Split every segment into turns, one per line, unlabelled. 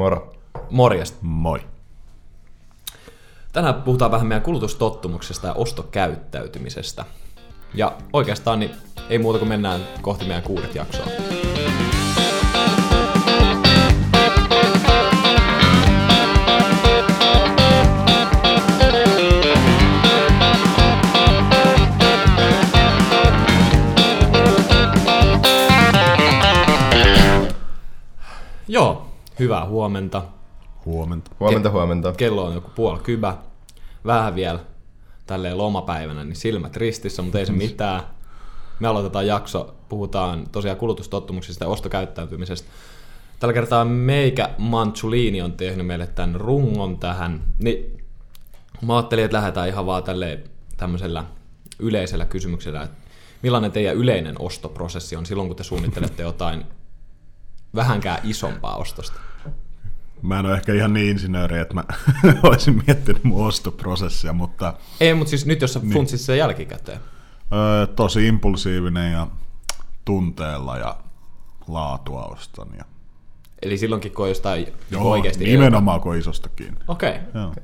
Moro.
Morjesta.
Moi.
Tänään puhutaan vähän meidän kulutustottumuksesta ja ostokäyttäytymisestä. Ja oikeastaan niin ei muuta kuin mennään kohti meidän kuudet jaksoa. Hyvää huomenta.
Huomenta.
Huomenta, huomenta.
Kello on joku puoli kybä. Vähän vielä tälleen lomapäivänä, niin silmät ristissä, mutta ei se mitään. Me aloitetaan jakso, puhutaan tosiaan kulutustottumuksista ja ostokäyttäytymisestä. Tällä kertaa meikä Manchulini on tehnyt meille tämän rungon tähän. Niin mä ajattelin, että lähdetään ihan vaan tälleen tämmöisellä yleisellä kysymyksellä, että millainen teidän yleinen ostoprosessi on silloin, kun te suunnittelette jotain vähänkään isompaa ostosta?
Mä en ole ehkä ihan niin insinööri, että mä olisin miettinyt mun ostoprosessia, mutta
Ei, mutta siis nyt jos sä funtsit sen jälkikäteen.
ö, tosi impulsiivinen ja tunteella ja laatua ostan. Ja,
Eli silloinkin, kun on jostain
joo,
oikeasti...
nimenomaan kun isostakin.
Okei. Okay.
Joo.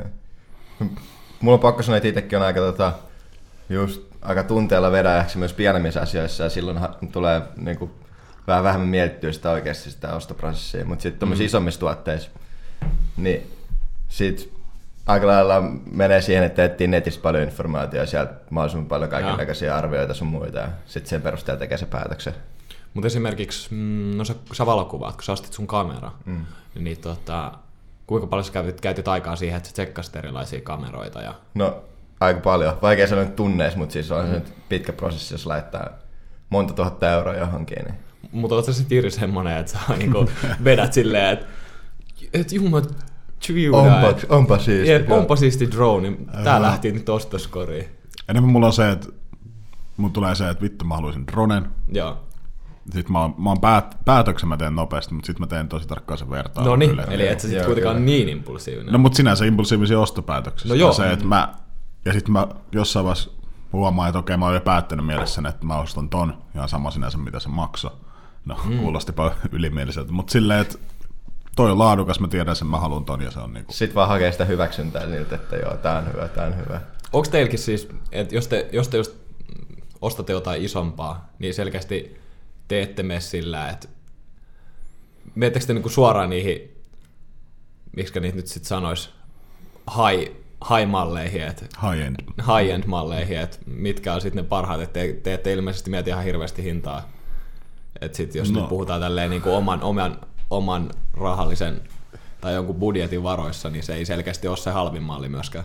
Mulla on pakko sanoa, että itsekin on aika, tota, just, aika tunteella vedäjäksi myös pienemmissä asioissa ja silloin tulee niinku, vähän vähemmän mietittyä sitä oikeasti sitä ostoprosessia. Mutta sitten tuommoisissa mm. isommissa tuotteissa, niin sit aika lailla menee siihen, että etsii netistä paljon informaatiota ja sieltä mahdollisimman paljon kaikenlaisia arvioita sun muita ja sitten sen perusteella tekee se päätöksen.
Mutta esimerkiksi, mm, no sä, sä valokuvaat, kun sä ostit sun kamera, mm. niin tota, kuinka paljon sä käytit, käytit aikaa siihen, että sä tsekkasit erilaisia kameroita ja
No, aika paljon. Vaikea sanoa tunneissa, mutta siis on se nyt pitkä prosessi, jos laittaa monta tuhatta euroa johonkin. Niin.
Mutta oot sä sit Jiri semmonen, että sä niinku vedät silleen, että et jumma,
Onpa, onpa siisti.
jep, onpa siisti drone, tää lähti nyt ostoskoriin.
Enemmän mulla on se, että mun tulee se, että vittu mä haluaisin dronen.
Joo.
Sitten mä oon, mä oon päät, päätöksen mä teen nopeasti, mutta sitten mä teen tosi tarkkaan sen vertailun.
No niin,
yleensä.
eli et sä sit
Joo,
kuitenkaan
kyllä.
niin impulsiivinen.
No mutta sinänsä impulsiivisia ostopäätöksiä.
No joo.
Se, että mä, ja sitten mä jossain vaiheessa huomaan, että okei mä oon jo päättänyt mielessäni, että mä ostan ton, ihan sama sinänsä mitä se maksoi. No, mm. kuulostipa ylimieliseltä, mutta silleen, että toi on laadukas, mä tiedän sen, mä haluan ton ja se on niinku...
Sitten vaan hakee sitä hyväksyntää niiltä, että joo, tää on hyvä, tää on hyvä.
Onko teilläkin siis, että jos te, jos te just ostatte jotain isompaa, niin selkeästi te ette mene sillä, että menettekö te niinku suoraan niihin, miksi niitä nyt sitten sanois, high, high-malleihin, että
High-end.
high-end-malleihin, että mitkä on sitten ne parhaat, että te, te ette ilmeisesti mieti ihan hirveästi hintaa. Että sitten jos no. Nyt puhutaan tälleen niin kuin oman, oman, oman rahallisen tai jonkun budjetin varoissa, niin se ei selkeästi ole se halvin malli myöskään.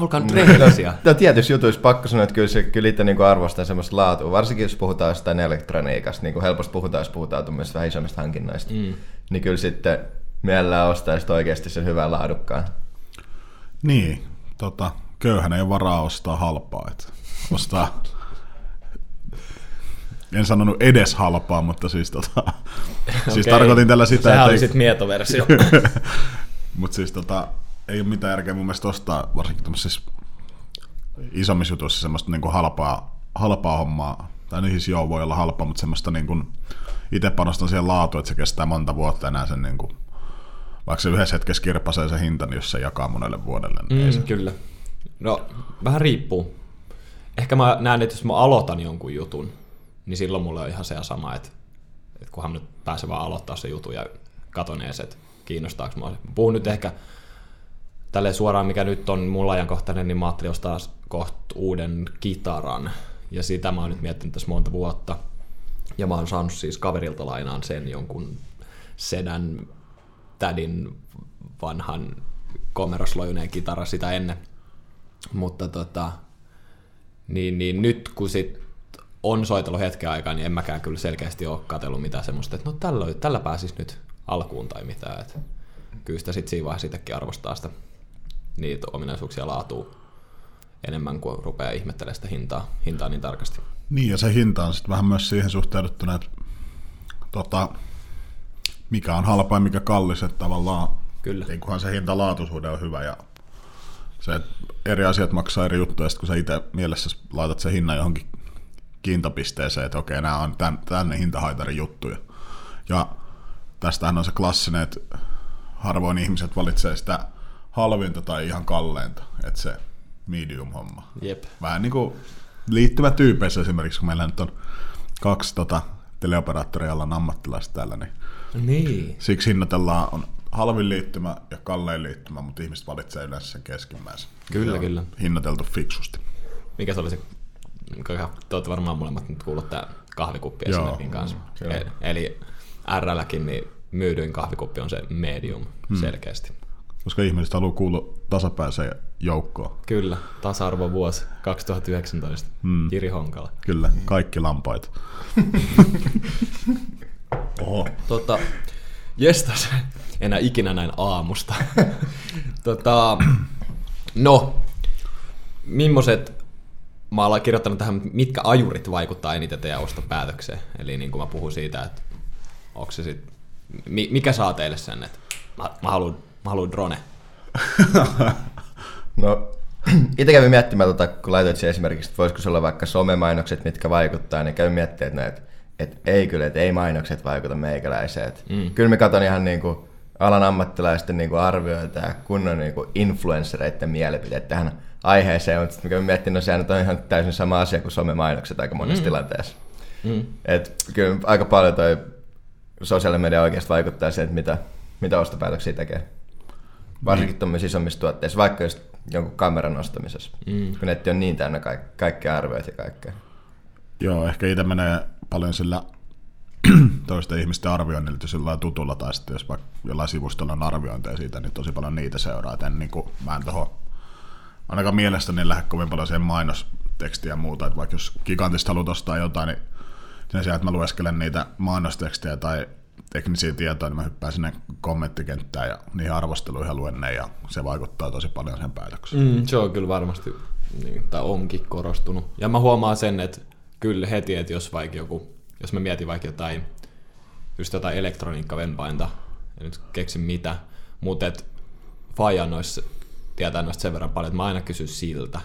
Olkaa nyt rehellisiä.
No tietysti jutuissa pakko sanoa, että kyllä, se, kyllä itse niin arvostaa semmoista laatua, varsinkin jos puhutaan jostain elektroniikasta, niin kuin helposti puhutaan, jos puhutaan tuommoisista vähän isommista hankinnoista, mm. niin kyllä sitten mielellään ostaa sitten oikeasti sen hyvän laadukkaan.
Niin, tota, köyhän ei varaa ostaa halpaa. Että ostaa, en sanonut edes halpaa, mutta siis, tota, siis
Okei.
tarkoitin tällä sitä,
Sehän
että
oli sitten mietoversio.
Mutta siis tota, ei ole mitään järkeä mun mielestä ostaa varsinkin tämmöisissä isommissa jutuissa semmoista niinku halpaa, halpaa hommaa. Tai niin siis joo, voi olla halpaa, mutta semmoista niinku, itse panostan siihen laatuun, että se kestää monta vuotta enää sen niinku, vaikka se yhdessä hetkessä kirpasee se hinta, niin jos se jakaa monelle vuodelle, niin ei se
Mm, kyllä. No, vähän riippuu. Ehkä mä näen, että jos mä aloitan jonkun jutun, niin silloin mulle on ihan se sama, että, että kunhan nyt pääsee vaan aloittaa se jutun ja katon ees, että kiinnostaako mua. Mä Puhun nyt ehkä tälleen suoraan, mikä nyt on mulla ajankohtainen, niin mä ajattelin ostaa kohta uuden kitaran. Ja sitä mä oon nyt miettinyt tässä monta vuotta. Ja mä oon saanut siis kaverilta lainaan sen jonkun sedän tädin vanhan komeroslojuneen kitara sitä ennen. Mutta tota, niin, niin nyt kun sit on soitellut hetken aikaa, niin en mäkään kyllä selkeästi ole katsellut mitään semmoista, että no tällä, tällä pääsis nyt alkuun tai mitään. Et kyllä sitä sit siinä vaiheessa itsekin arvostaa sitä niitä ominaisuuksia laatuu enemmän kuin rupeaa ihmettelemään sitä hintaa, hintaa niin tarkasti.
Niin, ja se hinta on sitten vähän myös siihen suhteutettuna, että tota, mikä on halpa ja mikä kallis, että tavallaan
Kyllä.
Niin kunhan se hinta-laatuisuuden on hyvä ja se, että eri asiat maksaa eri juttuja, sit kun sä itse mielessä laitat sen hinnan johonkin kiintopisteeseen, että okei, nämä on tän, tänne hintahaitarin juttuja. Ja tästähän on se klassinen, että harvoin ihmiset valitsee sitä halvinta tai ihan kalleinta, että se medium-homma.
Jep.
Vähän niin kuin liittymätyypeissä esimerkiksi, kun meillä nyt on kaksi tota, teleoperaattoria, jolla on ammattilaiset täällä, niin
Niin.
siksi hinnoitellaan on halvin liittymä ja kallein liittymä, mutta ihmiset valitsee yleensä sen keskimmäisen.
Kyllä,
Se
kyllä.
Hinnoiteltu fiksusti.
Mikä se oli se, te olette varmaan molemmat nyt kuullut tämä kahvikuppi esimerkin kanssa.
kyllä.
E- Eli RLkin niin myydyin kahvikuppi on se medium
Hmm.
selkeästi.
Koska ihmiset haluaa kuulua tasapäiseen joukkoon.
Kyllä, tasa-arvo vuosi 2019.
Hmm.
Jiri Honkala.
Kyllä, kaikki lampaita. Oho.
Tota, jestas, enää ikinä näin aamusta. tota, no, millaiset, mä olen kirjoittanut tähän, mitkä ajurit vaikuttaa eniten teidän ostopäätökseen. Eli niin kuin mä puhun siitä, että onko se sit, mi- mikä saa teille sen, että mä, mä haluan, mä haluan drone.
No, itse kävin miettimään, tota, kun laitoit siihen esimerkiksi, että voisiko se olla vaikka somemainokset, mitkä vaikuttaa, niin kävin miettimään, että, no, että, ei kyllä, että ei mainokset vaikuta meikäläiseen.
Mm.
Kyllä mä katson ihan niin kuin alan ammattilaisten niin kuin arvioita ja kunnon niin kuin influenssereiden mielipiteet tähän aiheeseen, mutta sitten mä miettimään, no sehän nyt on ihan täysin sama asia kuin somemainokset aika monessa
Mm.
tilanteessa.
Mm.
Et kyllä aika paljon toi sosiaalinen media oikeasti vaikuttaa siihen, että mitä, mitä ostopäätöksiä tekee. Varsinkin tuommoisissa isommissa tuotteissa, vaikka just jonkun kameran ostamisessa.
Mm.
Kun netti on niin täynnä kaik- kaikkea arvioita ja kaikkea.
Joo, ehkä itse menee paljon sillä toisten ihmisten arvioinnilla, jos jollain tutulla tai sitten jos vaikka jollain sivustolla on arviointeja siitä, niin tosi paljon niitä seuraa. Et en, niin kuin, mä en toho, ainakaan mielestäni lähde kovin paljon siihen mainostekstiä ja muuta, että vaikka jos gigantista haluat ostaa jotain, niin sen sijaan, että mä lueskelen niitä mainostekstejä tai teknisiä tietoja, niin mä hyppään sinne kommenttikenttään ja niihin arvosteluihin ja luen ne, ja se vaikuttaa tosi paljon sen päätökseen.
Mm, se on kyllä varmasti, niin, tai onkin korostunut. Ja mä huomaan sen, että kyllä heti, että jos vaikka joku, jos mä mietin vaikka jotain, just jotain elektroniikkavempainta, en nyt keksi mitä, mutta et Faija noissa tietää noista sen verran paljon, että mä aina kysyn siltä.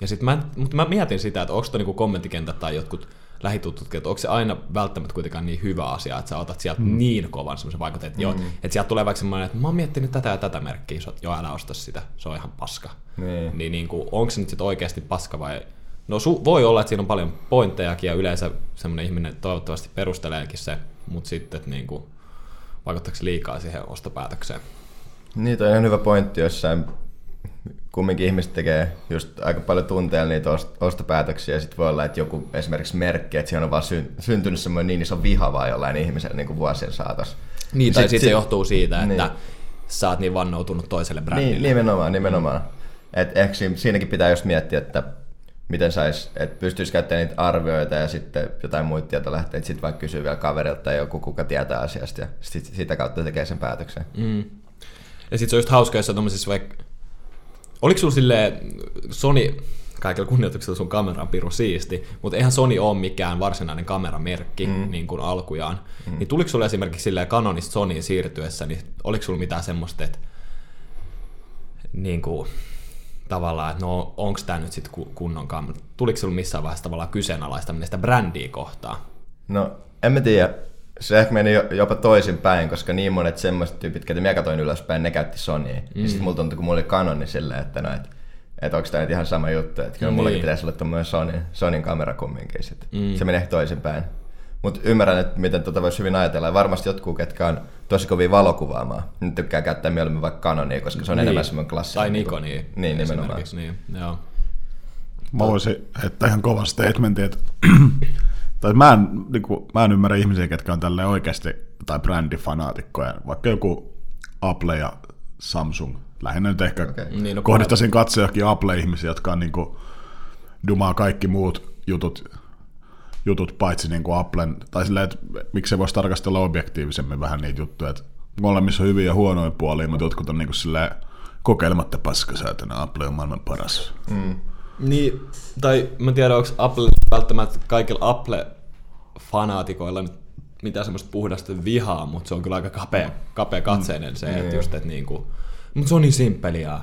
Ja sit mä, mutta mä mietin sitä, että onko toi niinku kommenttikentät tai jotkut lähitutut, että onko se aina välttämättä kuitenkaan niin hyvä asia, että sä otat sieltä mm. niin kovan semmoisen vaikutteen, että, mm. joo, että sieltä tulee vaikka semmoinen, että mä oon miettinyt tätä ja tätä merkkiä, sä joo älä osta sitä, se on ihan paska.
Niin.
Niin, niin kuin, onko se nyt sitten oikeasti paska vai... No su- voi olla, että siinä on paljon pointtejakin ja yleensä semmoinen ihminen toivottavasti perusteleekin se, mutta sitten, että niin kuin, vaikuttaako se liikaa siihen ostopäätökseen?
Niitä on ihan hyvä pointti, jossain kumminkin ihmiset tekee just aika paljon tunteella niitä ost- ostopäätöksiä ja sitten voi olla, että joku esimerkiksi merkki, että siihen on vaan syn- syntynyt semmoinen niin iso viha vaan jollain ihmisellä niin kuin vuosien saatossa.
Niin, tai
Sit-
sitten
sit-
se johtuu siitä, että
Niin.
sä oot niin vannoutunut toiselle brändille.
Niin, nimenomaan, nimenomaan. Et ehkä siinä- siinäkin pitää just miettiä, että miten sais, että pystyisi käyttämään niitä arvioita ja sitten jotain muita tietolähteitä, sitten vaikka kysyy vielä kaverilta tai joku, kuka tietää asiasta ja sit, sitä kautta tekee sen päätöksen.
Mm. Ja sitten se on just hauska, jos on vaikka... Oliko sulla silleen, Sony, kaikella kunnioituksella sun kamera on piru siisti, mutta eihän Sony ole mikään varsinainen kameramerkki mm. niin kuin alkujaan. Mm. Niin tuliko sulla esimerkiksi silleen Canonista Sonyin siirtyessä, niin oliko sulla mitään semmoista, että niin kuin, tavallaan, että no onko tämä nyt sitten kunnon kamera? Tuliko sulla missään vaiheessa tavallaan kyseenalaistaminen sitä brändiä kohtaan?
No, en mä tiedä. Se ehkä meni jo- jopa toisinpäin, koska niin monet semmoiset tyypit, ketä mä katsoin ylöspäin, ne käytti Sonyaa. Mm. Ja sitten mulla tuntui, kun mulla oli Canon, niin silleen, että no, et, et onko tämä nyt ihan sama juttu, että kyllä
Niin.
mullakin pitäisi olla tommoinen Sony, Sonin kamera kumminkin sit. Mm. Se meni ehkä toisinpäin. Mutta ymmärrän, että miten tota voisi hyvin ajatella. Ja varmasti jotkut, ketkä on tosi kovia valokuvaamaan, niin tykkää käyttää mieluummin vaikka Canonia, koska se on
Niin.
enemmän semmoinen klassinen.
Tai Nikonia.
Niin, nimenomaan.
esimerkiksi, Niin, joo.
Mä voisin heittää ihan kovan statementin, että tai mä, en, niin kuin, mä en ymmärrä ihmisiä, ketkä on tälle oikeasti tai brändifanaatikkoja, vaikka joku Apple ja Samsung. Lähinnä nyt ehkä okay.
Niin, no
kohdistaisin katsojakin Apple-ihmisiä, jotka on niin kuin, dumaa kaikki muut jutut, jutut paitsi niin kuin Applen, tai silleen, että miksi se voisi tarkastella objektiivisemmin vähän niitä juttuja, että molemmissa on hyviä ja huonoja puolia, mutta jotkut on niin kuin silleen, kokeilematta paskasäätönä, Apple on maailman paras.
Niin, tai mä en tiedä, onko Apple välttämättä kaikilla Apple-fanaatikoilla nyt mitään semmoista puhdasta vihaa, mutta se on kyllä aika kapea, kapea katseinen se, että just, että niinku, mutta se on niin simppeliä.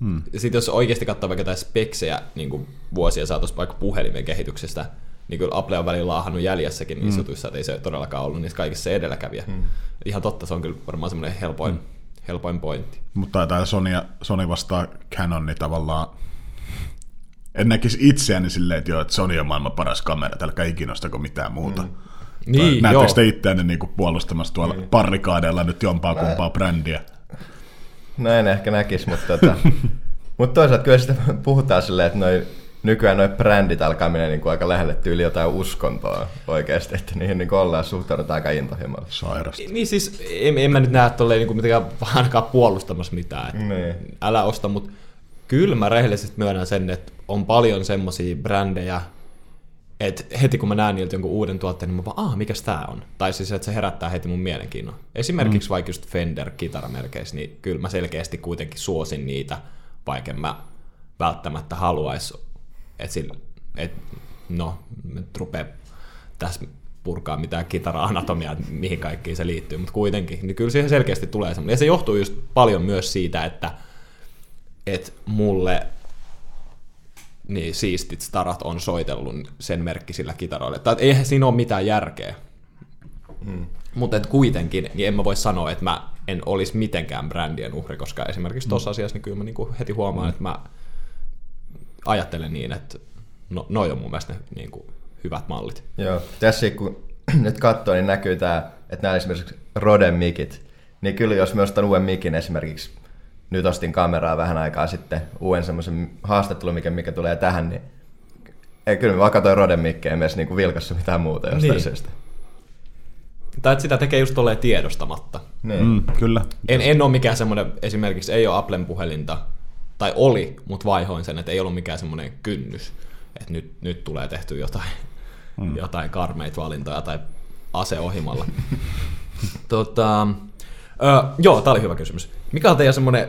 Mm. Sitten jos oikeasti katsoo vaikka jotain speksejä niin vuosia saatossa vaikka puhelimen kehityksestä, niin kyllä Apple on välillä laahannut jäljessäkin niissä mm. jutuissa, että ei se todellakaan ollut niissä kaikissa se edelläkävijä. Mm. Ihan totta, se on kyllä varmaan semmoinen helpoin, mm. helpoin pointti.
Mutta tämä Sony, Sony vastaa Canon, niin tavallaan en näkisi itseäni silleen, että, joo, että Sony on maailman paras kamera, älkää ikinä ostako mitään muuta. Mm.
Niin,
Näettekö te itseänne niinku puolustamassa tuolla niin. parrikaadeilla nyt jompaa Näin. kumpaa brändiä?
Näin ehkä näkisi, mutta, tota, mutta toisaalta kyllä sitä puhutaan silleen, että noi, nykyään noin brändit alkaa mennä niin kuin aika lähelle tyyli jotain uskontoa oikeasti, että niihin niin ollaan suhtaudutaan aika intohimolla.
Sairasta.
Niin siis en, en mä nyt näe tolleen niin mitenkään ainakaan puolustamassa mitään, että niin. älä osta, mutta kyllä mä rehellisesti myönnän sen, että on paljon semmoisia brändejä, että heti kun mä näen niiltä jonkun uuden tuotteen, niin mä vaan, ah, mikäs tää on? Tai siis, että se herättää heti mun mielenkiinnon. Esimerkiksi mm. vaikka just Fender kitaramerkeissä, niin kyllä mä selkeästi kuitenkin suosin niitä, vaikka mä välttämättä haluaisi, että et, no, nyt rupeaa tässä purkaa mitään kitara-anatomiaa, mihin kaikkiin se liittyy, mutta kuitenkin, niin kyllä siihen selkeästi tulee semmoinen. Ja se johtuu just paljon myös siitä, että, että mulle niin siistit starat on soitellut sen merkkisillä kitaroilla. Tai eihän siinä ole mitään järkeä. Hmm. Mutta kuitenkin, niin en mä voi sanoa, että mä en olisi mitenkään brändien uhri, koska esimerkiksi tuossa hmm. asiassa niin kyllä mä niinku heti huomaan, hmm. että mä ajattelen niin, että no, noi on mun mielestä ne niin kuin, hyvät mallit.
Joo, tässä kun nyt katsoo, niin näkyy tämä, että nämä esimerkiksi Roden mikit, niin kyllä jos mä ostan uuden mikin esimerkiksi nyt ostin kameraa vähän aikaa sitten, uuden semmoisen haastattelun, mikä, mikä tulee tähän, niin ei, kyllä mä vaan katsoin Roden mikkejä, en niin vilkassa mitään muuta jostain niin. syystä.
Tai että sitä tekee just tolleen tiedostamatta.
Niin. Mm, kyllä.
En, en ole mikään semmoinen, esimerkiksi ei ole Applen puhelinta, tai oli, mutta vaihoin sen, että ei ollut mikään semmoinen kynnys, että nyt, nyt tulee tehty jotain, mm. jotain karmeita valintoja tai ase ohimalla. tota, Öö, joo, tää oli hyvä kysymys. Mikä on teidän semmonen,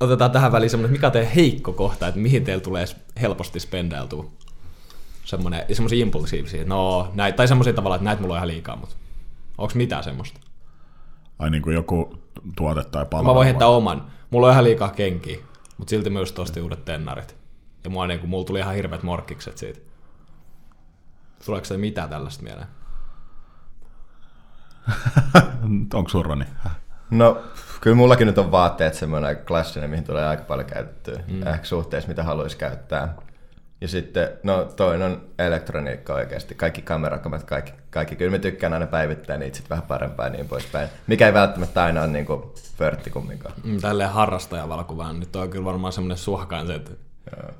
otetaan tähän väliin semmonen, mikä on teidän heikko kohta, että mihin teillä tulee helposti spendeltua? Semmoinen, semmoisia impulsiivisia, no, näitä, tai semmoisia tavalla, että näitä mulla on ihan liikaa, mutta onko mitään semmoista?
Ai niin kuin joku tuote tai palvelu?
Mä voin heittää oman. Mulla on ihan liikaa kenkiä, mutta silti myös tosti uudet tennarit. Ja mua, niin kuin, mulla tuli ihan hirveät morkkikset siitä. Tuleeko se mitään tällaista mieleen?
Onko surroni?
No, kyllä mullakin nyt on vaatteet semmoinen klassinen, mihin tulee aika paljon käytettyä. Mm. Ehkä suhteessa, mitä haluaisi käyttää. Ja sitten, no toinen on elektroniikka oikeasti. Kaikki kamerakamat, kaikki, kaikki. Kyllä me tykkään aina päivittää niitä sitten vähän parempaa ja niin poispäin. Mikä ei välttämättä aina ole niinku förtti kumminkaan.
Mm, tälleen harrastajavalokuvaan. Nyt on kyllä varmaan semmoinen suhkaan se, että... Joo.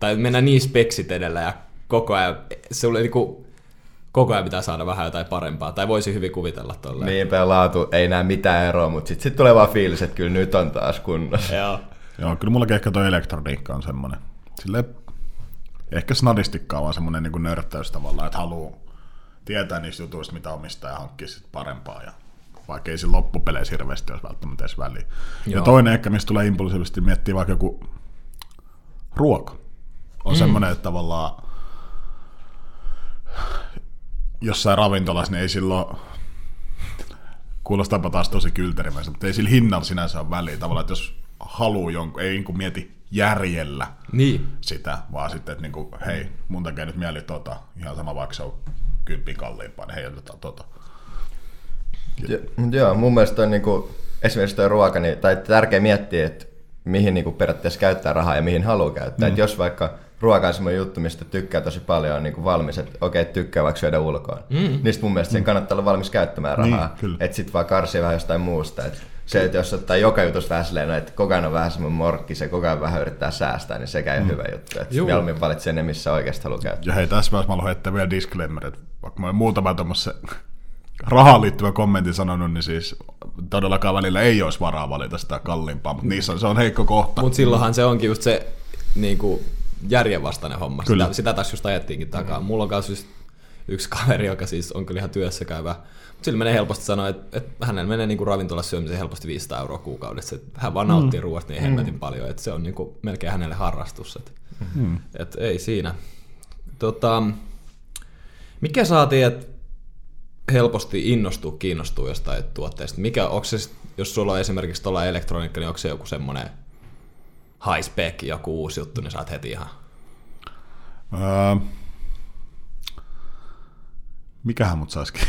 Tai mennä niin speksit edellä ja koko ajan... Se oli niinku koko ajan pitää saada vähän jotain parempaa, tai voisi hyvin kuvitella tolleen.
Niinpä laatu ei näe mitään eroa, mutta sitten sit tulee vaan fiilis, että kyllä nyt on taas kunnossa.
Joo.
Joo, kyllä mullakin ehkä toi elektroniikka on semmoinen. Sille ehkä snadistikka on vaan semmoinen niin nörttäys tavallaan, että haluaa tietää niistä jutuista, mitä omistaa ja hankkia sitten parempaa. Ja vaikka ei siinä loppupeleissä hirveästi olisi välttämättä edes väliä. Joo. Ja toinen ehkä, mistä tulee impulsiivisesti miettiä vaikka joku ruoka. On mm. semmoinen, että tavallaan jossain ravintolassa, niin ei silloin, kuulostaapa taas tosi kylterimäistä, mutta ei sillä hinnalla sinänsä ole väliä. Tavallaan, että jos haluaa jonkun, ei niin mieti järjellä
niin.
sitä, vaan sitten, että niin kuin, hei, mun tekee nyt mieli tota, ihan sama vaikka se on kymppi kalliimpaa, niin hei, otetaan tota.
Ja, joo, mun mielestä on niin kuin, esimerkiksi tuo ruoka, niin, tai tärkeä miettiä, että mihin niin kuin periaatteessa käyttää rahaa ja mihin haluaa käyttää. Mm. Että jos vaikka ruoka on semmoinen juttu, mistä tykkää tosi paljon, on niin kuin valmis, että okei, okay, tykkää vaikka syödä ulkoa. Mm. Niin mun mielestä sen kannattaa olla valmis käyttämään niin, rahaa. Niin, että sit vaan karsii vähän jostain muusta. Et se, että jos ottaa joka jutusta vähän silleen, että koko ajan on vähän semmoinen morkki, se koko ajan vähän yrittää säästää, niin sekä ei mm. ole hyvä juttu. Että mieluummin valitsee ne, missä oikeasti haluaa käyttää.
Ja hei, tässä vaiheessa mä haluan heittää vielä disclaimer, että vaikka mä muutama tuommoisen rahaan liittyvä kommentin sanonut, niin siis todellakaan välillä ei olisi varaa valita sitä kalliimpaa, mutta niissä on, se on heikko kohta.
Mutta silloinhan se onkin just se niin kuin järjenvastainen homma. Kyllä. Sitä, sitä tässä just ajettiinkin takaa. Mm. Mulla on myös just yksi kaveri, joka siis on kyllä ihan työssä käyvä. Mutta sillä menee helposti sanoa, että, että hänellä menee niin ravintolassa syömiseen helposti 500 euroa kuukaudessa. Että hän vaan nauttii mm. ruoasta niin hemmetin mm. paljon, että se on niin kuin melkein hänelle harrastus. Että, mm. että ei siinä. Tota, mikä saa teidät helposti innostua, kiinnostua jostain tuotteesta? Mikä, onko se, jos sulla on esimerkiksi tuolla elektroniikka, niin onko se joku semmoinen high spec, joku uusi juttu, niin saat heti ihan...
Öö, mikähän mut saisikin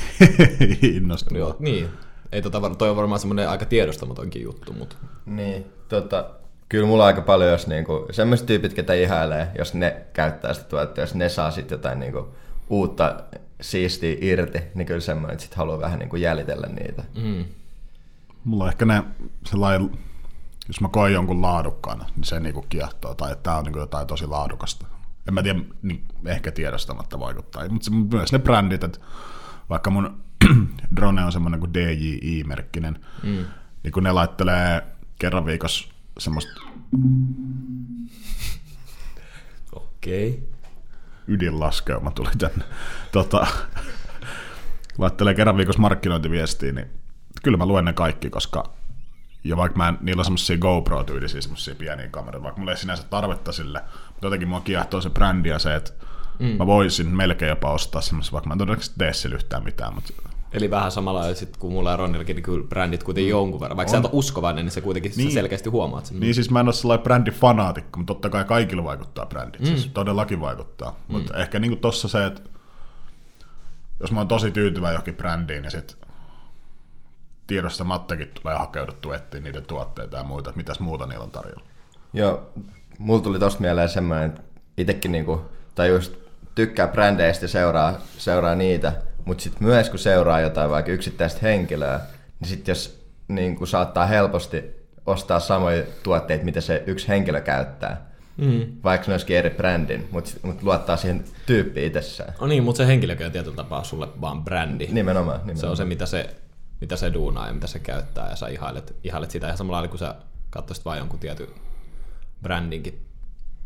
innostumaan.
Joo, niin. Ei tota, toi on varmaan semmoinen aika tiedostamatonkin juttu, mutta
Niin, tota, kyllä mulla aika paljon, jos niinku, sellaiset tyypit, ketä ihailee, jos ne käyttää sitä tuotetta, jos ne saa sitten jotain niinku, uutta siistiä irti, niin kyllä semmoinen, että sit haluaa vähän niinku jäljitellä niitä.
mm.
Mulla on ehkä ne sellainen, jos mä koen jonkun laadukkaana, niin se niinku kiehtoo, tai että tää on niinku jotain tosi laadukasta. En mä tiedä, niin ehkä tiedostamatta vaikuttaa. Mutta myös ne brändit, että vaikka mun drone on semmoinen kuin DJI-merkkinen, mm. niin kun ne laittelee kerran viikossa semmoista
okei. Okay.
ydinlaskeuma tuli tänne. Tota, laittelee kerran viikossa markkinointiviestiä, niin kyllä mä luen ne kaikki, koska ja vaikka mä en, niillä on semmosia GoPro-tyylisiä semmosia pieniä kameroita, vaikka mulla ei sinänsä tarvetta sille, mutta jotenkin mua kiehtoo se brändi ja se, että mm. mä voisin melkein jopa ostaa semmoisen, vaikka mä en todennäköisesti tee sillä yhtään mitään, mutta
Eli vähän samalla sit, kuin mulla ja Ronillakin, niin kyllä brändit kuitenkin jonkun verran. Vaikka sä et uskovainen, niin se kuitenkin niin.
Niin.
sä selkeästi huomaat sen.
Niin siis mä en ole sellainen brändifanaatikko, mutta totta kai kaikilla vaikuttaa brändit. Mm. Siis todellakin vaikuttaa. Mm. Mutta ehkä niinku tossa se, että jos mä oon tosi tyytyväinen johonkin brändiin, niin sit tiedostamattakin tulee hakeuduttu etsiä niiden tuotteita ja muita, että mitäs muuta niillä on tarjolla.
Joo, mulla tuli tosta mieleen semmoinen, että itekin niinku, tai just tykkää brändeistä ja seuraa, seuraa niitä, mutta sitten myös kun seuraa jotain vaikka yksittäistä henkilöä, niin sitten jos niinku, saattaa helposti ostaa samoja tuotteita, mitä se yksi henkilö käyttää,
Mm.
vaikka ne olisikin eri brändin, mutta mut luottaa siihen tyyppiin itsessään.
No niin, mutta se henkilökin on tietyllä tapaa sulle vaan brändi.
Nimenomaan, nimenomaan.
Se on se, mitä se, mitä se duunaa ja mitä se käyttää, ja sä ihailet, ihailet sitä ihan samalla lailla, kun sä katsoisit vain jonkun tietyn brändinkin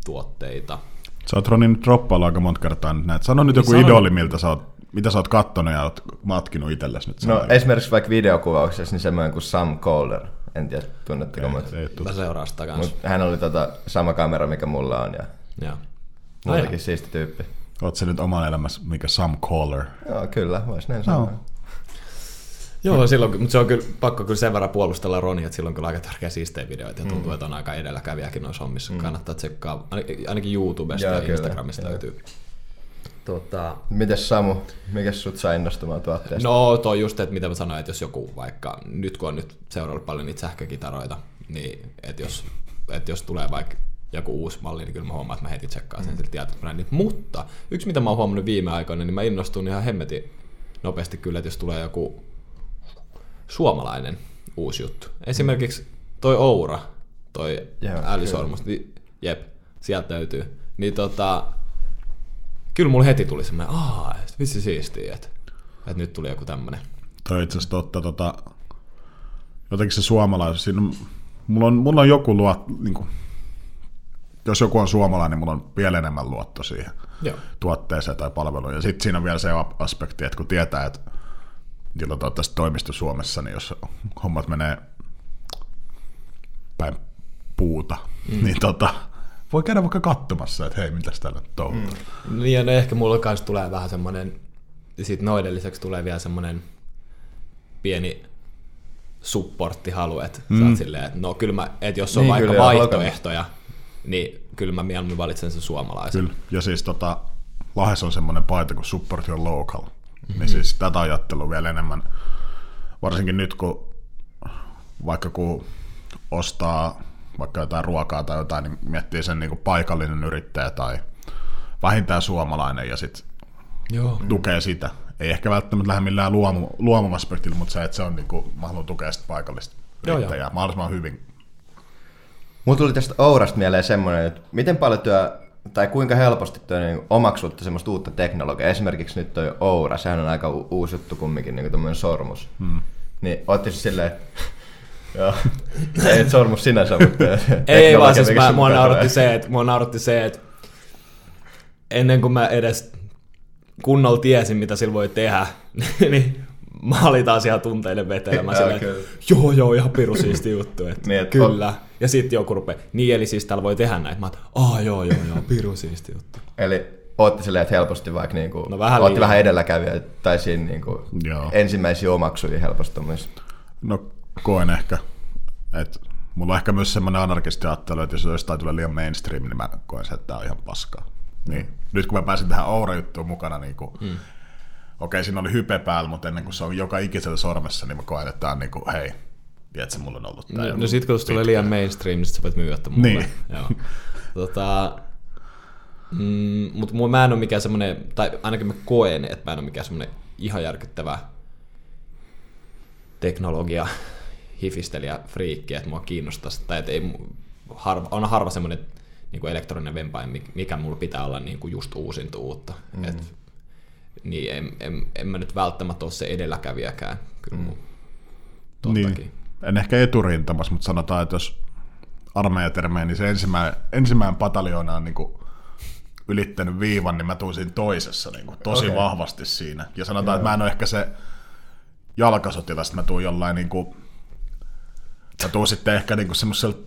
tuotteita.
Sä oot Roni nyt droppailla aika monta kertaa nyt näet. Sano nyt joku
sanon.
idoli, miltä sä oot, mitä sä oot kattonut ja oot matkinut itsellesi nyt.
No
Sano.
esimerkiksi vaikka videokuvauksessa, niin semmoinen kuin Sam Kohler. En tiedä, tunnetteko,
ei,
mutta
ei, tuu.
Mä seuraan sitä kanssa.
mut hän oli tota sama kamera, mikä mulla on, ja
Joo.
muutenkin siisti tyyppi.
Oot sä nyt oman elämässä, mikä Sam Caller.
Joo, kyllä, vois näin sanoa.
Joo, silloin, mutta se on kyllä pakko kyllä sen verran puolustella Roni, että silloin kyllä aika tärkeä siistejä videoita ja tuntuu, että on aika edelläkävijäkin noissa hommissa. Mm. Kannattaa tsekkaa, ainakin- YouTubesta
Joo,
ja
kyllä.
Instagramista
Joo.
löytyy. Tota,
Mites Samu, mikä sut sai innostumaan tuotteesta?
No toi just, että mitä mä sanoin, että jos joku vaikka, nyt kun on nyt seuraillut paljon niitä sähkökitaroita, niin että jos, että jos tulee vaikka joku uusi malli, niin kyllä mä huomaan, että mä heti tsekkaan sen mm. tietyt brändit. Mutta yksi, mitä mä oon huomannut viime aikoina, niin mä innostun ihan hemmetin nopeasti kyllä, että jos tulee joku suomalainen uusi juttu. Esimerkiksi toi Oura, toi
Joo,
älysormus, niin, jep, sieltä löytyy. Niin tota, kyllä mulla heti tuli semmoinen, aah, vitsi siistiä, että, että nyt tuli joku tämmönen.
Toi itse asiassa totta, tota, jotenkin se suomalaisuus, siinä on, mulla, on, mulla on joku luot, niin kuin, jos joku on suomalainen, niin mulla on vielä enemmän luotto siihen
Joo.
tuotteeseen tai palveluun. Ja sitten siinä on vielä se aspekti, että kun tietää, että niillä on toivottavasti toimisto Suomessa, niin jos hommat menee päin puuta, mm. niin tota, voi käydä vaikka katsomassa, että hei, mitäs täällä nyt touhutaan. Mm.
Niin ja no ehkä mulla kanssa tulee vähän semmonen, ja sit noiden lisäksi tulee vielä semmonen pieni supporttihalu, että mm. sä oot silleen, että no kyllä mä, että jos on
Niin,
vaikka
kyllä,
vaihtoehtoja, niin kyllä mä mieluummin valitsen sen suomalaisen.
Kyllä. Ja siis tota, Lahes on semmoinen paita kuin Support Your Local. Mm-hmm. Niin siis tätä ajattelua vielä enemmän, varsinkin nyt kun vaikka kun ostaa vaikka jotain ruokaa tai jotain, niin miettii sen niin kuin paikallinen yrittäjä tai vähintään suomalainen ja sitten
Joo.
tukee sitä. Ei ehkä välttämättä lähde millään luomu, luomuaspektilla, mutta se, että se on niin kuin, mä haluan tukea sitä paikallista
Joo,
yrittäjää mahdollisimman hyvin.
Mulla tuli tästä Ourasta mieleen semmoinen, että miten paljon työ, tai kuinka helposti työ niin omaksutte semmoista uutta teknologiaa. Esimerkiksi nyt toi Oura, sehän on aika u- uusi juttu kumminkin, niin kuin sormus. Hmm. Niin ootte siis silleen, joo, ei sormus sinänsä, mutta
Ei vaan siis mä, mua, nauratti se, että, mua nauratti se, että ennen kuin mä edes kunnolla tiesin, mitä sillä voi tehdä, niin mä olin taas ihan tunteiden vetelemä
Joo,
silleen,
kyllä.
että joo joo, ihan piru siisti juttu, että
Niin, että
kyllä. Ja sitten joku rupeaa, niin eli siis täällä voi tehdä näitä, mä oon, aah joo joo joo, piru siisti juttu.
Eli ootte silleen, että helposti vaikka niinku,
No vähän
ootte
liian.
vähän edelläkävijä, tai siinä niinku
Joo.
ensimmäisiä omaksuja helposti.
No koen ehkä, että mulla on ehkä myös semmoinen anarkisti ajattelu, että jos jostain tulee liian mainstream, niin mä koen sen, että tää on ihan paskaa. Niin. Nyt kun mä pääsin tähän Oura-juttuun mukana niin kuin mm. Okei, siinä oli hype päällä, mutta ennen kuin se on joka ikisellä sormessa, niin mä koen, että tää on niin kuin, hei, tiedätkö, mulla on ollut tää
No, no sit kun se tulee liian mainstream, niin sit sä voit tämän mulle.
Niin.
Joo. tota, mm, mutta mä en ole mikään semmonen, tai ainakin mä koen, että mä en ole mikään semmonen ihan järkyttävä teknologia hifistelijä friikki, että mua kiinnostaisi, tai että ei, harva, on harva semmoinen niin kuin elektroninen vempain, mik- mikä mulla pitää olla niin kuin just uusinta uutta. Mm. Et, niin en, en, en, mä nyt välttämättä ole se edelläkävijäkään. Kyllä mm.
Niin. En ehkä eturintamassa, mutta sanotaan, että jos armeijatermeen, niin se ensimmäinen, ensimmäinen pataljoona on niin kuin ylittänyt viivan, niin mä tuun siinä toisessa niin kuin, tosi okay. vahvasti siinä. Ja sanotaan, että mä en ole ehkä se jalkasotilas, mä tuun jollain niin kuin, mä tuun sitten ehkä niin kuin semmoisella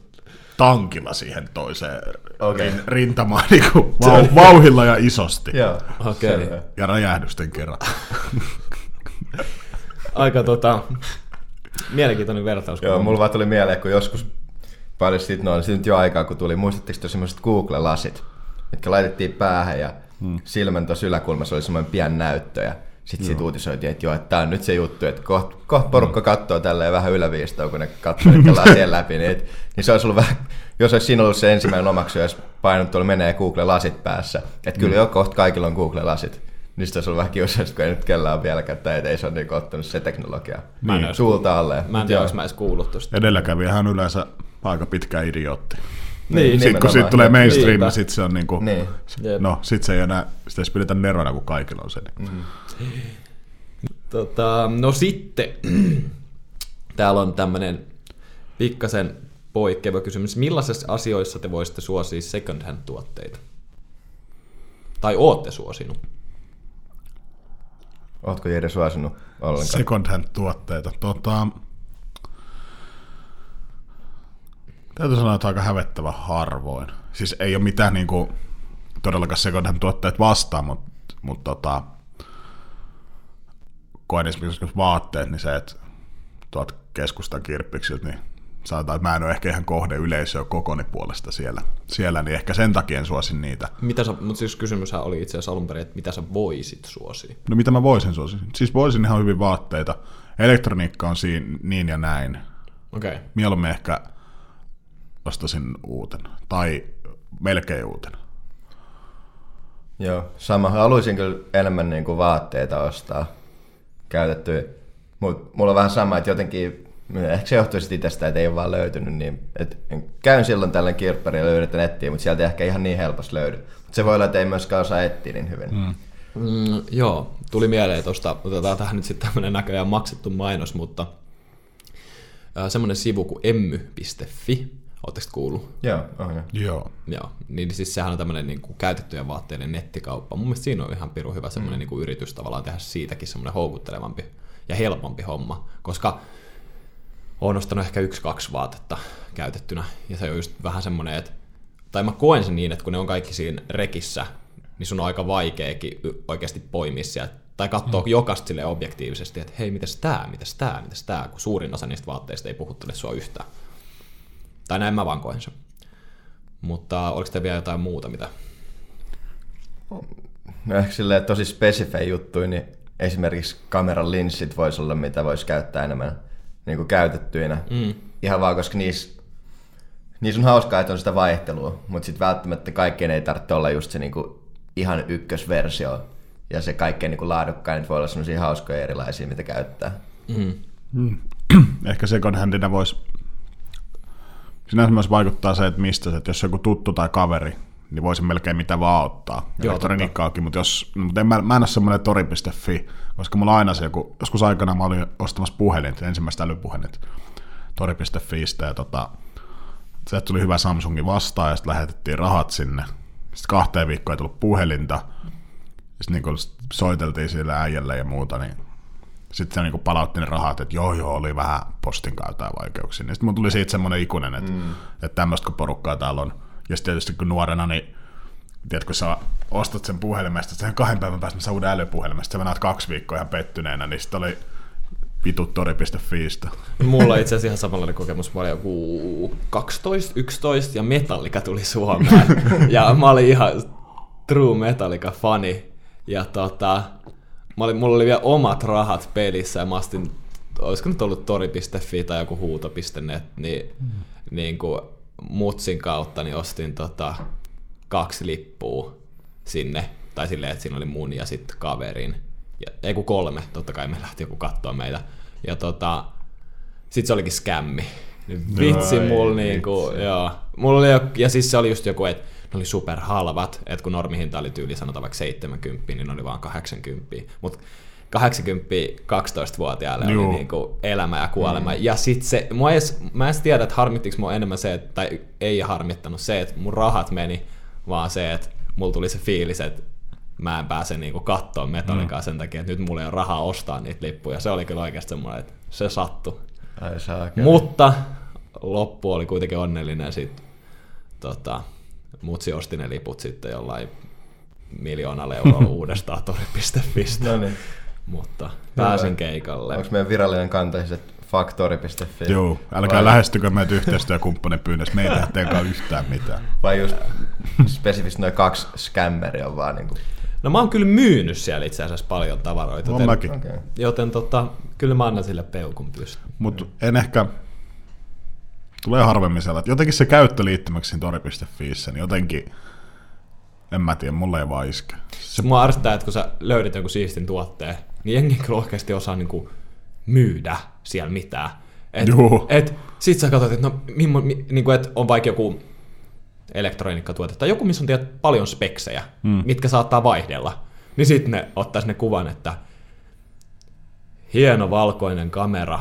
tankilla siihen toiseen
Okei.
rin, rintamaan niin kuin, vau, vauhilla ja isosti.
Joo,
Okei.
selvä.
Ja räjähdysten kerran.
Aika tota, mielenkiintoinen vertaus.
Joo, mulla vaan tuli mieleen, kun joskus paljon sitten, no siitä nyt jo aikaa, kun tuli, muistatteko te semmoiset Google-lasit, mitkä laitettiin päähän ja hmm. silmän tuossa yläkulmassa oli semmoinen pieni näyttö ja sitten siitä uutisoitiin, että joo, että tää on nyt se juttu, että koht, koht porukka katsoo tälleen vähän yläviistoa, kun ne katsoo niitä lasien läpi, niin, et, niin se olisi ollut vähän, jos olisi siinä ollut se ensimmäinen omaksuja, jos painot tuolla menee Google-lasit päässä, että kyllä jo kohta kaikilla on Google-lasit, niin sitten olisi ollut vähän kiusallista, kun ei nyt kellään vieläkään, tai et ei se ole niin ottanut se teknologia
Mä en edes-
suulta alle.
Mä en tiedä, onko mä edes kuullut tosta.
Edelläkävijähän on yleensä aika pitkä idiootti.
Niin,
Sitten kun siitä tulee mainstream, niin sitten se on niinku,
Niin.
Jep.
no sit se ei enää, sitä ei pidetä nerona, kun kaikilla on se.
Mm.
Niin.
Tota, no sitten, täällä on tämmönen pikkasen poikkeava kysymys. Millaisissa asioissa te voisitte suosia second hand tuotteita? Tai ootte suosinut?
Ootko Jere suosinut ollenkaan?
Second hand tuotteita. Tota, täytyy sanoa, että aika hävettävä harvoin. Siis ei ole mitään niinku, todellakaan second hand tuotteet vastaan, mutta mut, tota, koen esimerkiksi vaatteet, niin se, että tuot keskustan kirppiksiltä, niin sanotaan, että mä en ole ehkä ihan kohde yleisöä kokoni puolesta siellä, siellä, niin ehkä sen takia en suosin niitä.
Mitä sä, mutta siis kysymyshän oli itse asiassa alun perin, että mitä sä voisit suosia?
No mitä mä voisin suosia? Siis voisin ihan hyvin vaatteita. Elektroniikka on siinä niin ja näin.
Okei. Okay.
Mieluummin ehkä ostasin uuten. Tai melkein uuten.
Joo, sama. Haluaisin kyllä enemmän niin kuin vaatteita ostaa käytettyjä. Mutta mulla on vähän sama, että jotenkin, ehkä se johtuu sitten itsestä, että ei ole vaan löytynyt. Niin, et käyn silloin tällöin kirpparilla ja yritän etsiä, mutta sieltä ei ehkä ihan niin helposti löydy. Mutta se voi olla, että ei myöskään osaa etsiä niin hyvin. Mm.
Mm, joo, tuli mieleen tuosta, otetaan tähän nyt sitten tämmöinen näköjään maksettu mainos, mutta äh, semmoinen sivu kuin emmy.fi, ootteko kuullut?
Joo, on jo.
Joo.
Joo, niin siis sehän on tämmöinen niin kuin käytettyjen vaatteiden nettikauppa. Mun mielestä siinä on ihan pirun hyvä semmoinen mm. niin kuin yritys tavallaan tehdä siitäkin semmoinen houkuttelevampi ja helpompi homma, koska olen ostanut ehkä yksi-kaksi vaatetta käytettynä, ja se on just vähän semmoinen, että, tai mä koen sen niin, että kun ne on kaikki siinä rekissä, niin sun on aika vaikeakin oikeasti poimia sieltä, tai katsoa mm. jokaista sille objektiivisesti, että hei, mitäs tää, mitäs tää, mitäs tää, kun suurin osa niistä vaatteista ei puhuttele sua yhtään. Tai näin mä vaan koen sen. Mutta oliko te vielä jotain muuta, mitä...
No ehkä silleen tosi spesifejä juttuja, niin esimerkiksi kameran linssit voisi olla, mitä voisi käyttää enemmän niin kuin käytettyinä. Mm. Ihan vaan, koska niissä, niissä on hauskaa, että on sitä vaihtelua, mutta sitten välttämättä kaikkien ei tarvitse olla just se niin kuin ihan ykkösversio. Ja se kaikkein niin kuin laadukkain nyt voi olla sellaisia hauskoja erilaisia, mitä käyttää.
Mm.
Ehkä second handina voisi... Sinänsä myös vaikuttaa se, että mistä se, että jos joku tuttu tai kaveri, niin voisi melkein mitä vaan ottaa.
Joo,
Elektroniikkaakin, mutta jos, no, mutta en, mä, mä en ole semmoinen tori.fi, koska mulla aina se joku, joskus aikana mä olin ostamassa puhelin, ensimmäistä älypuhelinta tori.fiistä ja tota, sieltä tuli hyvä Samsungi vastaan ja sitten lähetettiin rahat sinne. Sitten kahteen viikkoon ei tullut puhelinta. Sitten niin soiteltiin sille äijälle ja muuta, niin sitten se niin palautti ne rahat, että joo joo, oli vähän postin kautta vaikeuksia. Niin sitten mun tuli siitä semmoinen ikuinen, että, mm. että tämmöistä kun porukkaa täällä on. Ja sitten tietysti kun nuorena, niin tiedätkö, kun sä ostat sen puhelimesta, sen kahden päivän päästä mä saan uuden älypuhelimesta, sä menet kaksi viikkoa ihan pettyneenä, niin sitten oli vitut tori.fiistä.
Mulla on itse asiassa ihan samanlainen kokemus. Mä olin joku 12, 11 ja Metallica tuli Suomeen. ja mä olin ihan true Metallica-fani. Ja tota, mä olin, mulla oli vielä omat rahat pelissä ja mä astin, olisiko nyt ollut tori.fi tai joku huuto.net, niin, mm. niin kuin mutsin kautta niin ostin tota, kaksi lippua sinne, tai silleen, että siinä oli mun ja sitten kaverin. Ja, ei kun kolme, totta kai me lähti joku katsoa meitä. Ja tota, sit se olikin skämmi. Vitsi,
Ai,
mulla niinku, joo. Mulla oli, ja siis se oli just joku, että ne oli superhalvat, että kun normihinta oli tyyli sanotaan vaikka 70, niin ne oli vaan 80. Mutta 80 12-vuotiaalle
Juu.
oli niinku elämä ja kuolema. Mm. Ja sit se, mua edes, mä en tiedä, että harmittiks mua enemmän se, että, tai ei harmittanut se, että mun rahat meni, vaan se, että mulla tuli se fiilis, että mä en pääse niinku kattoon metallikaa mm. sen takia, että nyt mulla ei ole rahaa ostaa niitä lippuja. Se oli kyllä oikeasti semmoinen, että se sattui.
Ai
Mutta loppu oli kuitenkin onnellinen sit, tota, mutsi osti ne liput sitten jollain miljoonalla eurolla uudestaan tori.fistä.
No niin.
Mutta pääsin keikalle.
Onko meidän virallinen kanta siis, että faktori.fi?
Joo, älkää
Vai-
lähestykö meitä yhteistyökumppanin pyynnössä, me ei tehdä teidän yhtään mitään.
Vai just spesifisti noin kaksi scammeri on vaan niinku...
No mä oon kyllä myynyt siellä itse asiassa paljon tavaroita. Joten,
mäkin.
Okei. Okay.
joten tota, kyllä mä annan sille peukun pystyn.
Mutta en ehkä, tulee harvemmin sellainen, jotenkin se käyttöliittymäksi siinä tori.fiissä, niin jotenkin, en mä tiedä, mulle ei vaan iske.
Se mua ärsyttää, että kun sä löydät jonkun siistin tuotteen, niin jengi kyllä oikeasti osaa niinku myydä siellä mitään. Et,
Juu.
et, sit sä katsot, että no, mimmo, mi, niinku, et on vaikka joku elektroniikkatuote tai joku, missä on tiedät, paljon speksejä, mm. mitkä saattaa vaihdella. Niin sitten ne ottaa sinne kuvan, että hieno valkoinen kamera,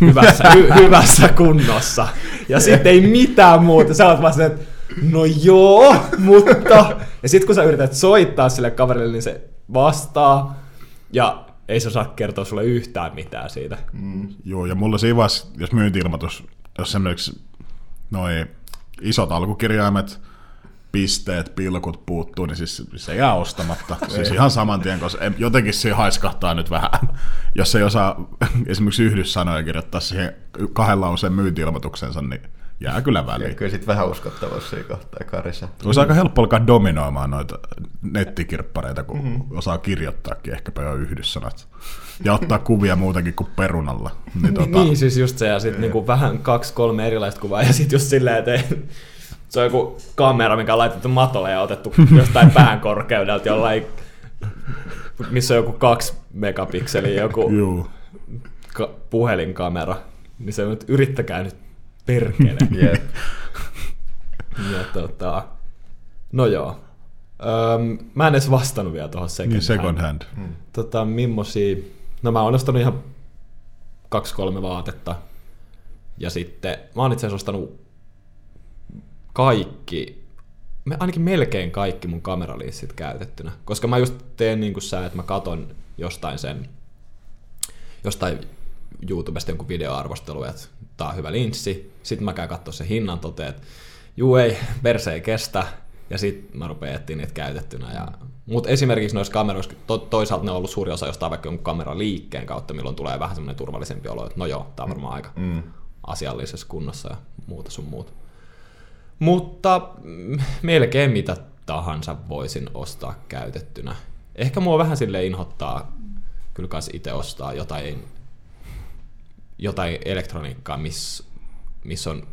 hyvässä, hy, hyvässä kunnossa. Ja sitten ei mitään muuta. Sä oot vaan se, että no joo, mutta... Ja sitten kun sä yrität soittaa sille kaverille, niin se vastaa. Ja ei se osaa kertoa sulle yhtään mitään siitä.
Joo, ja mulla siinä vaiheessa, jos myynti-ilmoitus, jos esimerkiksi noi isot alkukirjaimet, pisteet, pilkut puuttuu, niin siis se jää ostamatta. siis ihan saman tien, koska jotenkin se haiskahtaa nyt vähän. Jos ei osaa esimerkiksi yhdyssanoja kirjoittaa siihen kahden lauseen myynti-ilmoituksensa, niin jää kyllä väliin.
Kyllä sit vähän uskottavuus siinä kohtaa karissa.
Olisi aika helppo alkaa dominoimaan noita nettikirppareita, kun mm-hmm. osaa kirjoittaakin ehkäpä jo yhdyssanat. Ja ottaa kuvia muutenkin kuin perunalla. Niin, tota,
Niin, siis just se, ja sitten niinku vähän kaksi, kolme erilaista kuvaa, ja sitten just silleen, että ei- se on joku kamera, mikä on laitettu matolle ja otettu jostain pään korkeudelta jollain, missä on joku kaksi megapikseliä, joku
Juu.
ka- puhelinkamera. Niin se on nyt, yrittäkää nyt perkele.
Jep.
ja tota, no joo. Öm, mä en edes vastannut vielä tuohon second,
Niin second hand.
Tota, mimmosia... No mä oon ostanut ihan kaksi-kolme vaatetta. Ja sitten mä oon itse asiassa ostanut kaikki, me, ainakin melkein kaikki mun kameraliissit käytettynä. Koska mä just teen niin kuin sä, että mä katon jostain sen, jostain YouTubesta jonkun videoarvostelu, että tää on hyvä linssi. Sitten mä käyn katsoa sen hinnan, totean, että juu ei, perse ei kestä. Ja sitten mä rupean etsiä niitä käytettynä. Ja... Mutta esimerkiksi noissa kameroissa, to, toisaalta ne on ollut suuri osa jostain vaikka jonkun kameran liikkeen kautta, milloin tulee vähän semmoinen turvallisempi olo, että no joo, tää on varmaan aika
Mm.
asiallisessa kunnossa ja muuta sun muuta. Mutta mm, melkein mitä tahansa voisin ostaa käytettynä. Ehkä mua vähän sille inhottaa kyllä kans itse ostaa jotain, jotain elektroniikkaa, missä miss on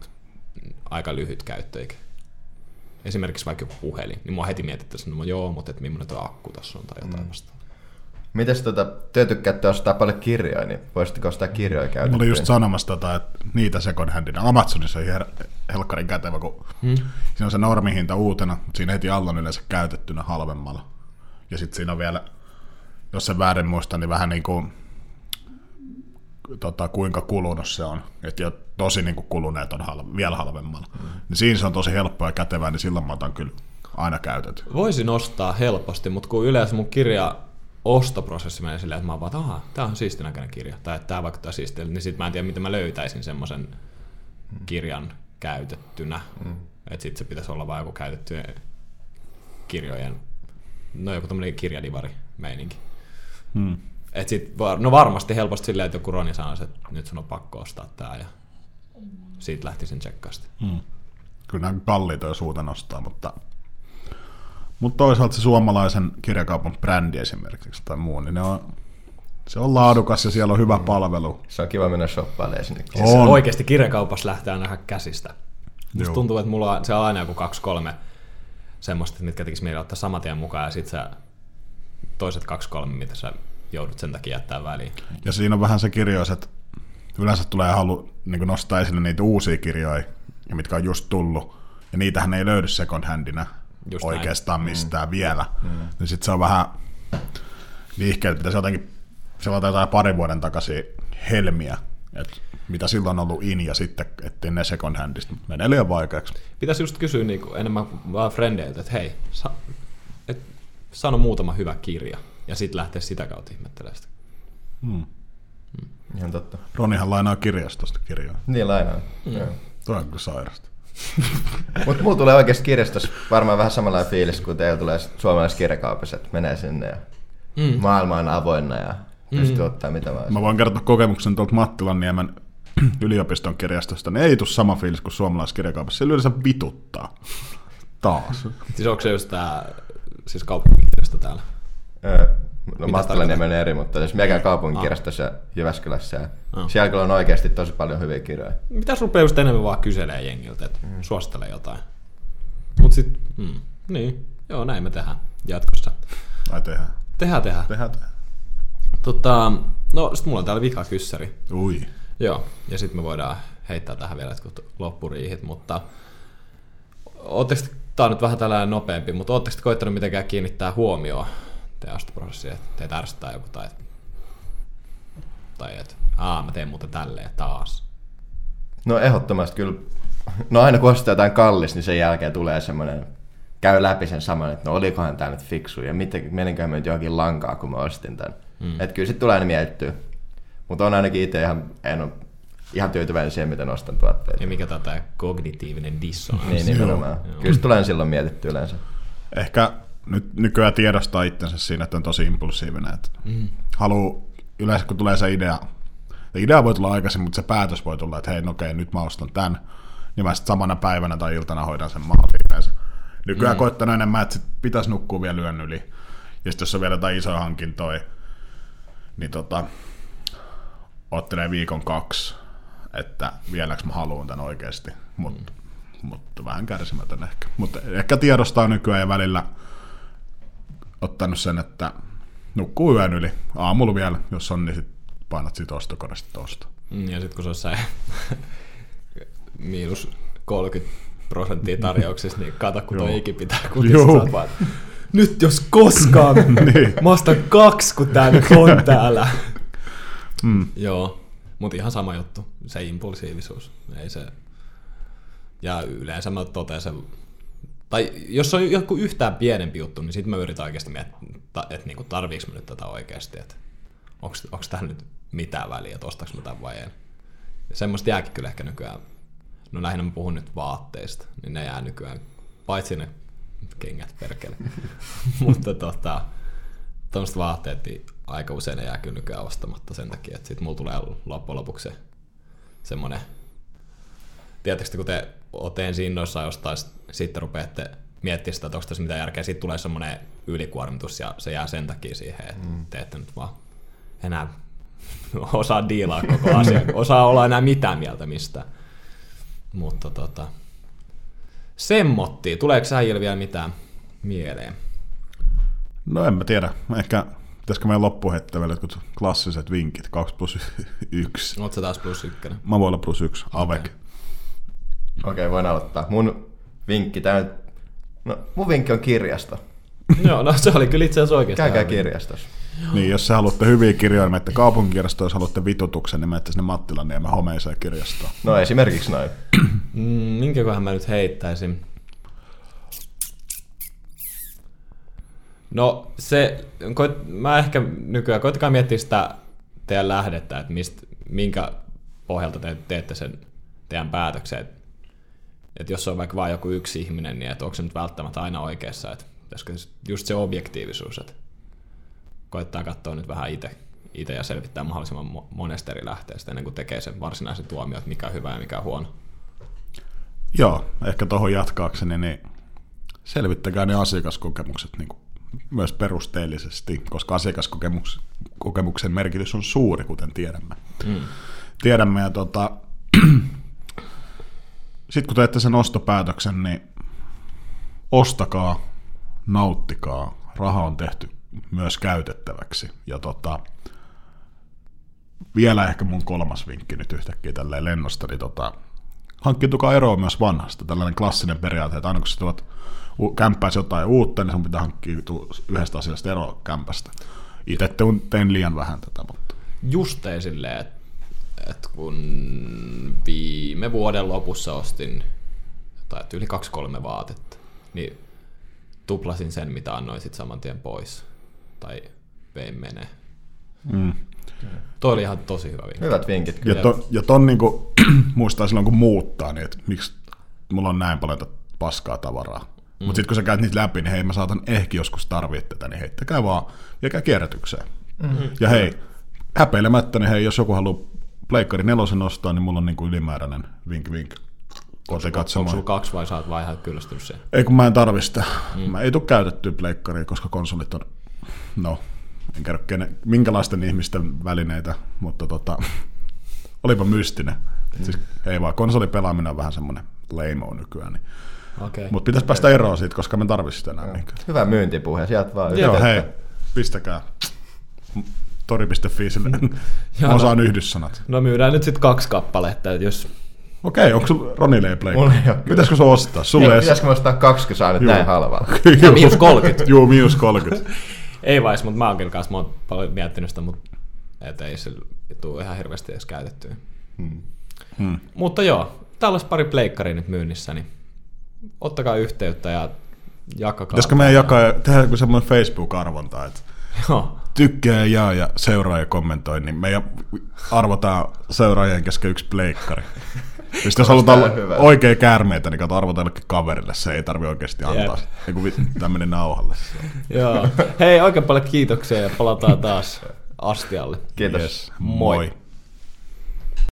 aika lyhyt käyttöikä. Esimerkiksi vaikka joku puhelin, niin mua heti mietittäisiin, että no joo, mutta et millainen tuo akku tässä on tai jotain mm. vastaavaa.
Mites tota, te tykkäätte ostaa paljon kirjoja, niin voisitteko ostaa kirjoja
Mä
käytettyä?
olin just sanomassa tota, että niitä second handina. Amazonissa on ihan helkkarin kätevä, kun
Hmm.
siinä on se normihinta uutena, mutta siinä heti alla on yleensä käytettynä halvemmalla. Ja sitten siinä on vielä, jos se väärin muista, niin vähän niin kuin, tota, kuinka kulunut se on. Että jo tosi niin kuin kuluneet on halve, vielä halvemmalla. Mm. Niin siinä se on tosi helppoa ja kätevää, niin silloin mä otan kyllä aina käytetty.
Voisin ostaa helposti, mutta kun yleensä mun kirja ostoprosessi menee silleen, että mä oon vaan, että tää on siistin näköinen kirja, tai että tää vaikuttaa siistiltä, niin sit mä en tiedä, miten mä löytäisin semmoisen kirjan käytettynä. Mm. Että sit se pitäisi olla vaan joku käytettyjen kirjojen, no joku tämmönen kirjadivari meininki.
Hmm.
Et sit, var- no varmasti helposti silleen, että joku Roni sanoisi, että nyt sun on pakko ostaa tää ja siitä lähtisin tsekkaasti.
Hmm. Kyllä nämä kalliita jos uutta nostaa, mutta Mutta toisaalta se suomalaisen kirjakaupan brändi esimerkiksi tai muu, niin ne on, se on laadukas ja siellä on hyvä palvelu.
Se on kiva mennä shoppailemaan sinne.
Siis
On.
oikeasti kirjakaupassa lähtee aina ihan käsistä. Musta tuntuu, että mulla on, se on aina joku kaksi kolme semmoista, mitkä tekisi mieli ottaa saman tien mukaan ja sit sä toiset kaksi kolme, mitä sä joudut sen takia jättää väliin.
Ja siinä on vähän se kirjois, että yleensä tulee halu niin nostaa esille niitä uusia kirjoja, ja mitkä on just tullut. Ja niitähän ei löydy second handina
Just
oikeastaan mistään mm. vielä. Mm. Niin sit se on vähän liikkeelle, pitäisi jotenkin selata jotain parin vuoden takaisin helmiä, että mitä silloin on ollut in ja sitten, ettei ne second handista menee liian vaikeaksi.
Pitäisi just kysyä niin kuin enemmän vaan frendeiltä, että hei, sa, et, sano muutama hyvä kirja ja sitten lähteä sitä kautta ihmettelemään sitä.
Ihan totta.
Ronihan lainaa kirjastosta kirjoja.
Niin lainaan. Mm.
Toi on kyllä sairasta.
Mutta mulla tulee oikeasti kirjastossa varmaan vähän samanlainen fiilis, kun teillä tulee suomalaisessa kirjakaupassa, että menee sinne ja mm. maailma on avoinna ja pystyy ottaa mitä vaan.
Mä voin kertoa kokemuksen tuolta Mattilanniemen yliopiston kirjastosta, niin ei tule sama fiilis kuin suomalaisessa kirjakaupassa. Siellä yleensä vituttaa. Taas.
Siis onko se just tää, siis kaupunkikirjasto täällä?
Öö, No
Mitä
Mattalaniemen eri, mutta jos mikä kaupunkikirjastossa ja Jyväskylässä. Ja
Ah.
Siellä kyllä on oikeasti tosi paljon hyviä kirjoja.
Mitäs rupeaa just enemmän vaan kyselee jengiltä, että mm. suosittele jotain. Mut sit, mm, niin, joo näin me tehdään jatkossa.
Ai tehdään.
Tehdään, tehdään.
Tehdään, tehdään.
Tota, no sit mulla on täällä vika kyssäri.
Ui.
Joo, ja sitten me voidaan heittää tähän vielä jotkut loppuriihit, mutta ootteko, te- tää on nyt vähän tällainen nopeampi, mutta ootteko te koittanut mitenkään kiinnittää huomioon teidän ostoprosessiin, että teitä ärsyttää joku tai, tai että aa, mä teen muuten tälleen taas.
No ehdottomasti kyllä. No aina kun ostaa jotain kallis, niin sen jälkeen tulee semmoinen, käy läpi sen saman, että no olikohan tämä nyt fiksu ja miten, meninköhän mä nyt johonkin lankaa, kun mä ostin tämän. Mm. Että kyllä sit tulee aina mietittyä. Mutta on ainakin itse ihan, en ole ihan tyytyväinen siihen, miten ostan tuotteita.
Ja mikä tätä kognitiivinen dissonanssi.
Niin nimenomaan.
Joo.
Kyllä se tulee silloin mietitty yleensä.
Ehkä nyt nykyään tiedostaa itsensä siinä, että on tosi impulsiivinen. Että mm. haluu, yleensä kun tulee se idea, se idea voi tulla aikaisin, mutta se päätös voi tulla, että hei, no okei, nyt mä ostan tämän, niin mä sitten samana päivänä tai iltana hoidan sen maan yleensä. Nykyään mm. koittanut enemmän, että sit pitäisi nukkua vielä yön yli. Ja sitten jos on vielä jotain isoja hankintoja, niin tota, ottelee viikon kaksi, että vieläks mä haluan tämän oikeasti. Mutta mutta vähän kärsimätön ehkä. Mutta ehkä tiedostaa nykyään ja välillä ottanut sen, että nukkuu yön yli. Aamulla vielä, jos on, niin sit painat siitä ostokoneesta tosta.
Mm, Ja sitten kun se on se miinus 30 prosenttia tarjouksissa, niin kato kun toi
Joo.
iki pitää vaan, Nyt jos koskaan,
Niin.
mä ostan kaksi, kun tää nyt on täällä. mm. Joo, mutta ihan sama juttu, se impulsiivisuus. Ei se... Ja yleensä mä totean tai jos on joku yhtään pienempi juttu, niin sitten mä yritän oikeasti miettiä, että niinku, tarviiks mä nyt tätä oikeasti, että onko tähän nyt mitään väliä, että ostaks mä tämän vai en. Semmoista jääkin kyllä ehkä nykyään, no lähinnä mä puhun nyt vaatteista, niin ne jää nykyään, paitsi ne kengät perkele. Mutta tota, tuommoiset vaatteet, niin aika usein ne jää kyllä nykyään ostamatta sen takia, että sit mulla tulee loppujen lopuksi se semmonen, tiedättekö, kun te olette ensin innoissaan jostain, sit- sitten rupeatte miettimään sitä, että onko tässä mitään järkeä, sitten tulee semmoinen ylikuormitus ja se jää sen takia siihen, että mm. te ette nyt vaan enää osaa diilaa koko asia, osaa olla enää mitään mieltä mistä. Mutta tota, semmotti. Tuleeko äijillä vielä mitään mieleen?
No en mä tiedä. Ehkä pitäisikö meidän loppu heittää vielä jotkut klassiset vinkit. 2 plus 1.
Oletko taas plus ykkönen?
Mä voin olla plus 1. Avec.
Okei, okay, voin aloittaa. Mun vinkki, nyt... No, mun vinkki on kirjasto.
Joo, no se oli kyllä itse asiassa oikeasti.
Käykää kirjastossa.
Niin, jos sä haluatte hyviä kirjoja, niin menette kaupunkikirjastoon, jos haluatte vitutuksen, niin menette sinne Mattilaniemen homeiseen kirjastoon.
No esimerkiksi noin.
Mm, minkäköhän mä nyt heittäisin? No se, koit, mä ehkä nykyään, koittakaa miettiä sitä teidän lähdettä, että mistä, minkä pohjalta te teette sen teidän päätöksen. Et, et jos on vaikka vain joku yksi ihminen, niin et onko se nyt välttämättä aina oikeassa, että pitäisikö just se objektiivisuus, että koittaa katsoa nyt vähän itse itse ja selvittää mahdollisimman mo- monesta eri lähteestä ennen kuin tekee sen varsinaisen tuomion, että mikä on hyvä ja mikä on huono.
Joo, ehkä tuohon jatkaakseni, niin selvittäkää ne asiakaskokemukset niin kuin myös perusteellisesti, koska asiakaskokemuksen merkitys on suuri, kuten tiedämme. Mm. Tiedämme, ja tota, sitten kun teette sen ostopäätöksen, niin ostakaa, nauttikaa, raha on tehty myös käytettäväksi. Ja tota, vielä ehkä mun kolmas vinkki nyt yhtäkkiä tälleen lennosta, niin tota, hankkitukaa eroa myös vanhasta. Tällainen klassinen periaate, että aina kun sä tuot kämppääsi jotain uutta, niin sun pitää hankkia yhdestä asiasta eroa kämpästä. Itse tein liian vähän tätä, mutta...
Just silleen, että et kun viime vuoden lopussa ostin tai yli kaksi-kolme vaatetta, niin tuplasin sen, mitä annoin sitten saman tien pois. Tai vein menee. Mm. Toi oli ihan tosi hyvä vinkki.
Hyvät vinkit.
Ja, to, ja ton niinku, muistaa silloin, kun muuttaa, niin että miksi mulla on näin paljon paskaa tavaraa. Mm. Mutta sitten kun sä käyt niitä läpi, niin hei, mä saatan ehkä joskus tarvitse tätä, niin heittäkää vaan ja käy kierrätykseen. Mm-hmm. Ja hei, häpeilemättä, niin hei, jos joku haluaa Pleikkari nelosen ostaa, niin mulla on niinku ylimääräinen vink vink.
Onko, onko sulla kaksi vai saat vai ihan kyllästynyt siihen?
Ei kun mä en tarvi sitä. Mm. Mä ei tule käytettyä pleikkaria, koska konsolit on, no, en kerro kene, minkälaisten ihmisten välineitä, mutta tota, olipa mystinen. Mm. Siis, ei vaan, konsolipelaaminen on vähän semmoinen lame nykyään. Niin. Okay. Mutta pitäisi päästä eroon siitä, koska me tarvitsisi sitä enää.
Hyvä myyntipuhe, sieltä vaan
Joo, hei, pistäkää tori.fi sille. Mä osaan yhdyssanat.
No myydään nyt sitten kaksi kappaletta, että jos
Okei, okay, onko sulla Ronille ei Mulla ei ole. Pitäisikö se ostaa?
Sulle ei, pitäisikö ostaa kaksi, kun saa nyt näin halvalla?
ja miinus 30.
Joo, miinus 30.
ei vais, mutta mä oonkin kanssa, mä oon paljon miettinyt sitä, mutta et ei se tule ihan hirveästi edes käytettyä. Hmm. Hmm. Mutta joo, täällä olisi pari pleikkaria nyt myynnissä, niin ottakaa yhteyttä ja jakakaa.
Pitäisikö meidän jakaa, tehdä joku semmoinen Facebook-arvonta, että Joo. Tykkää, jaa ja seuraa ja kommentoi, niin me arvotaan seuraajien kesken yksi pleikkari. Sitten jos halutaan oikein käärmeitä, niin kato arvota jollekin kaverille, se ei tarvi oikeasti antaa. Yep. tämmöinen nauhalle.
Joo. Hei, oikein paljon kiitoksia ja palataan taas astialle.
Kiitos. Yes.
Moi. Moi.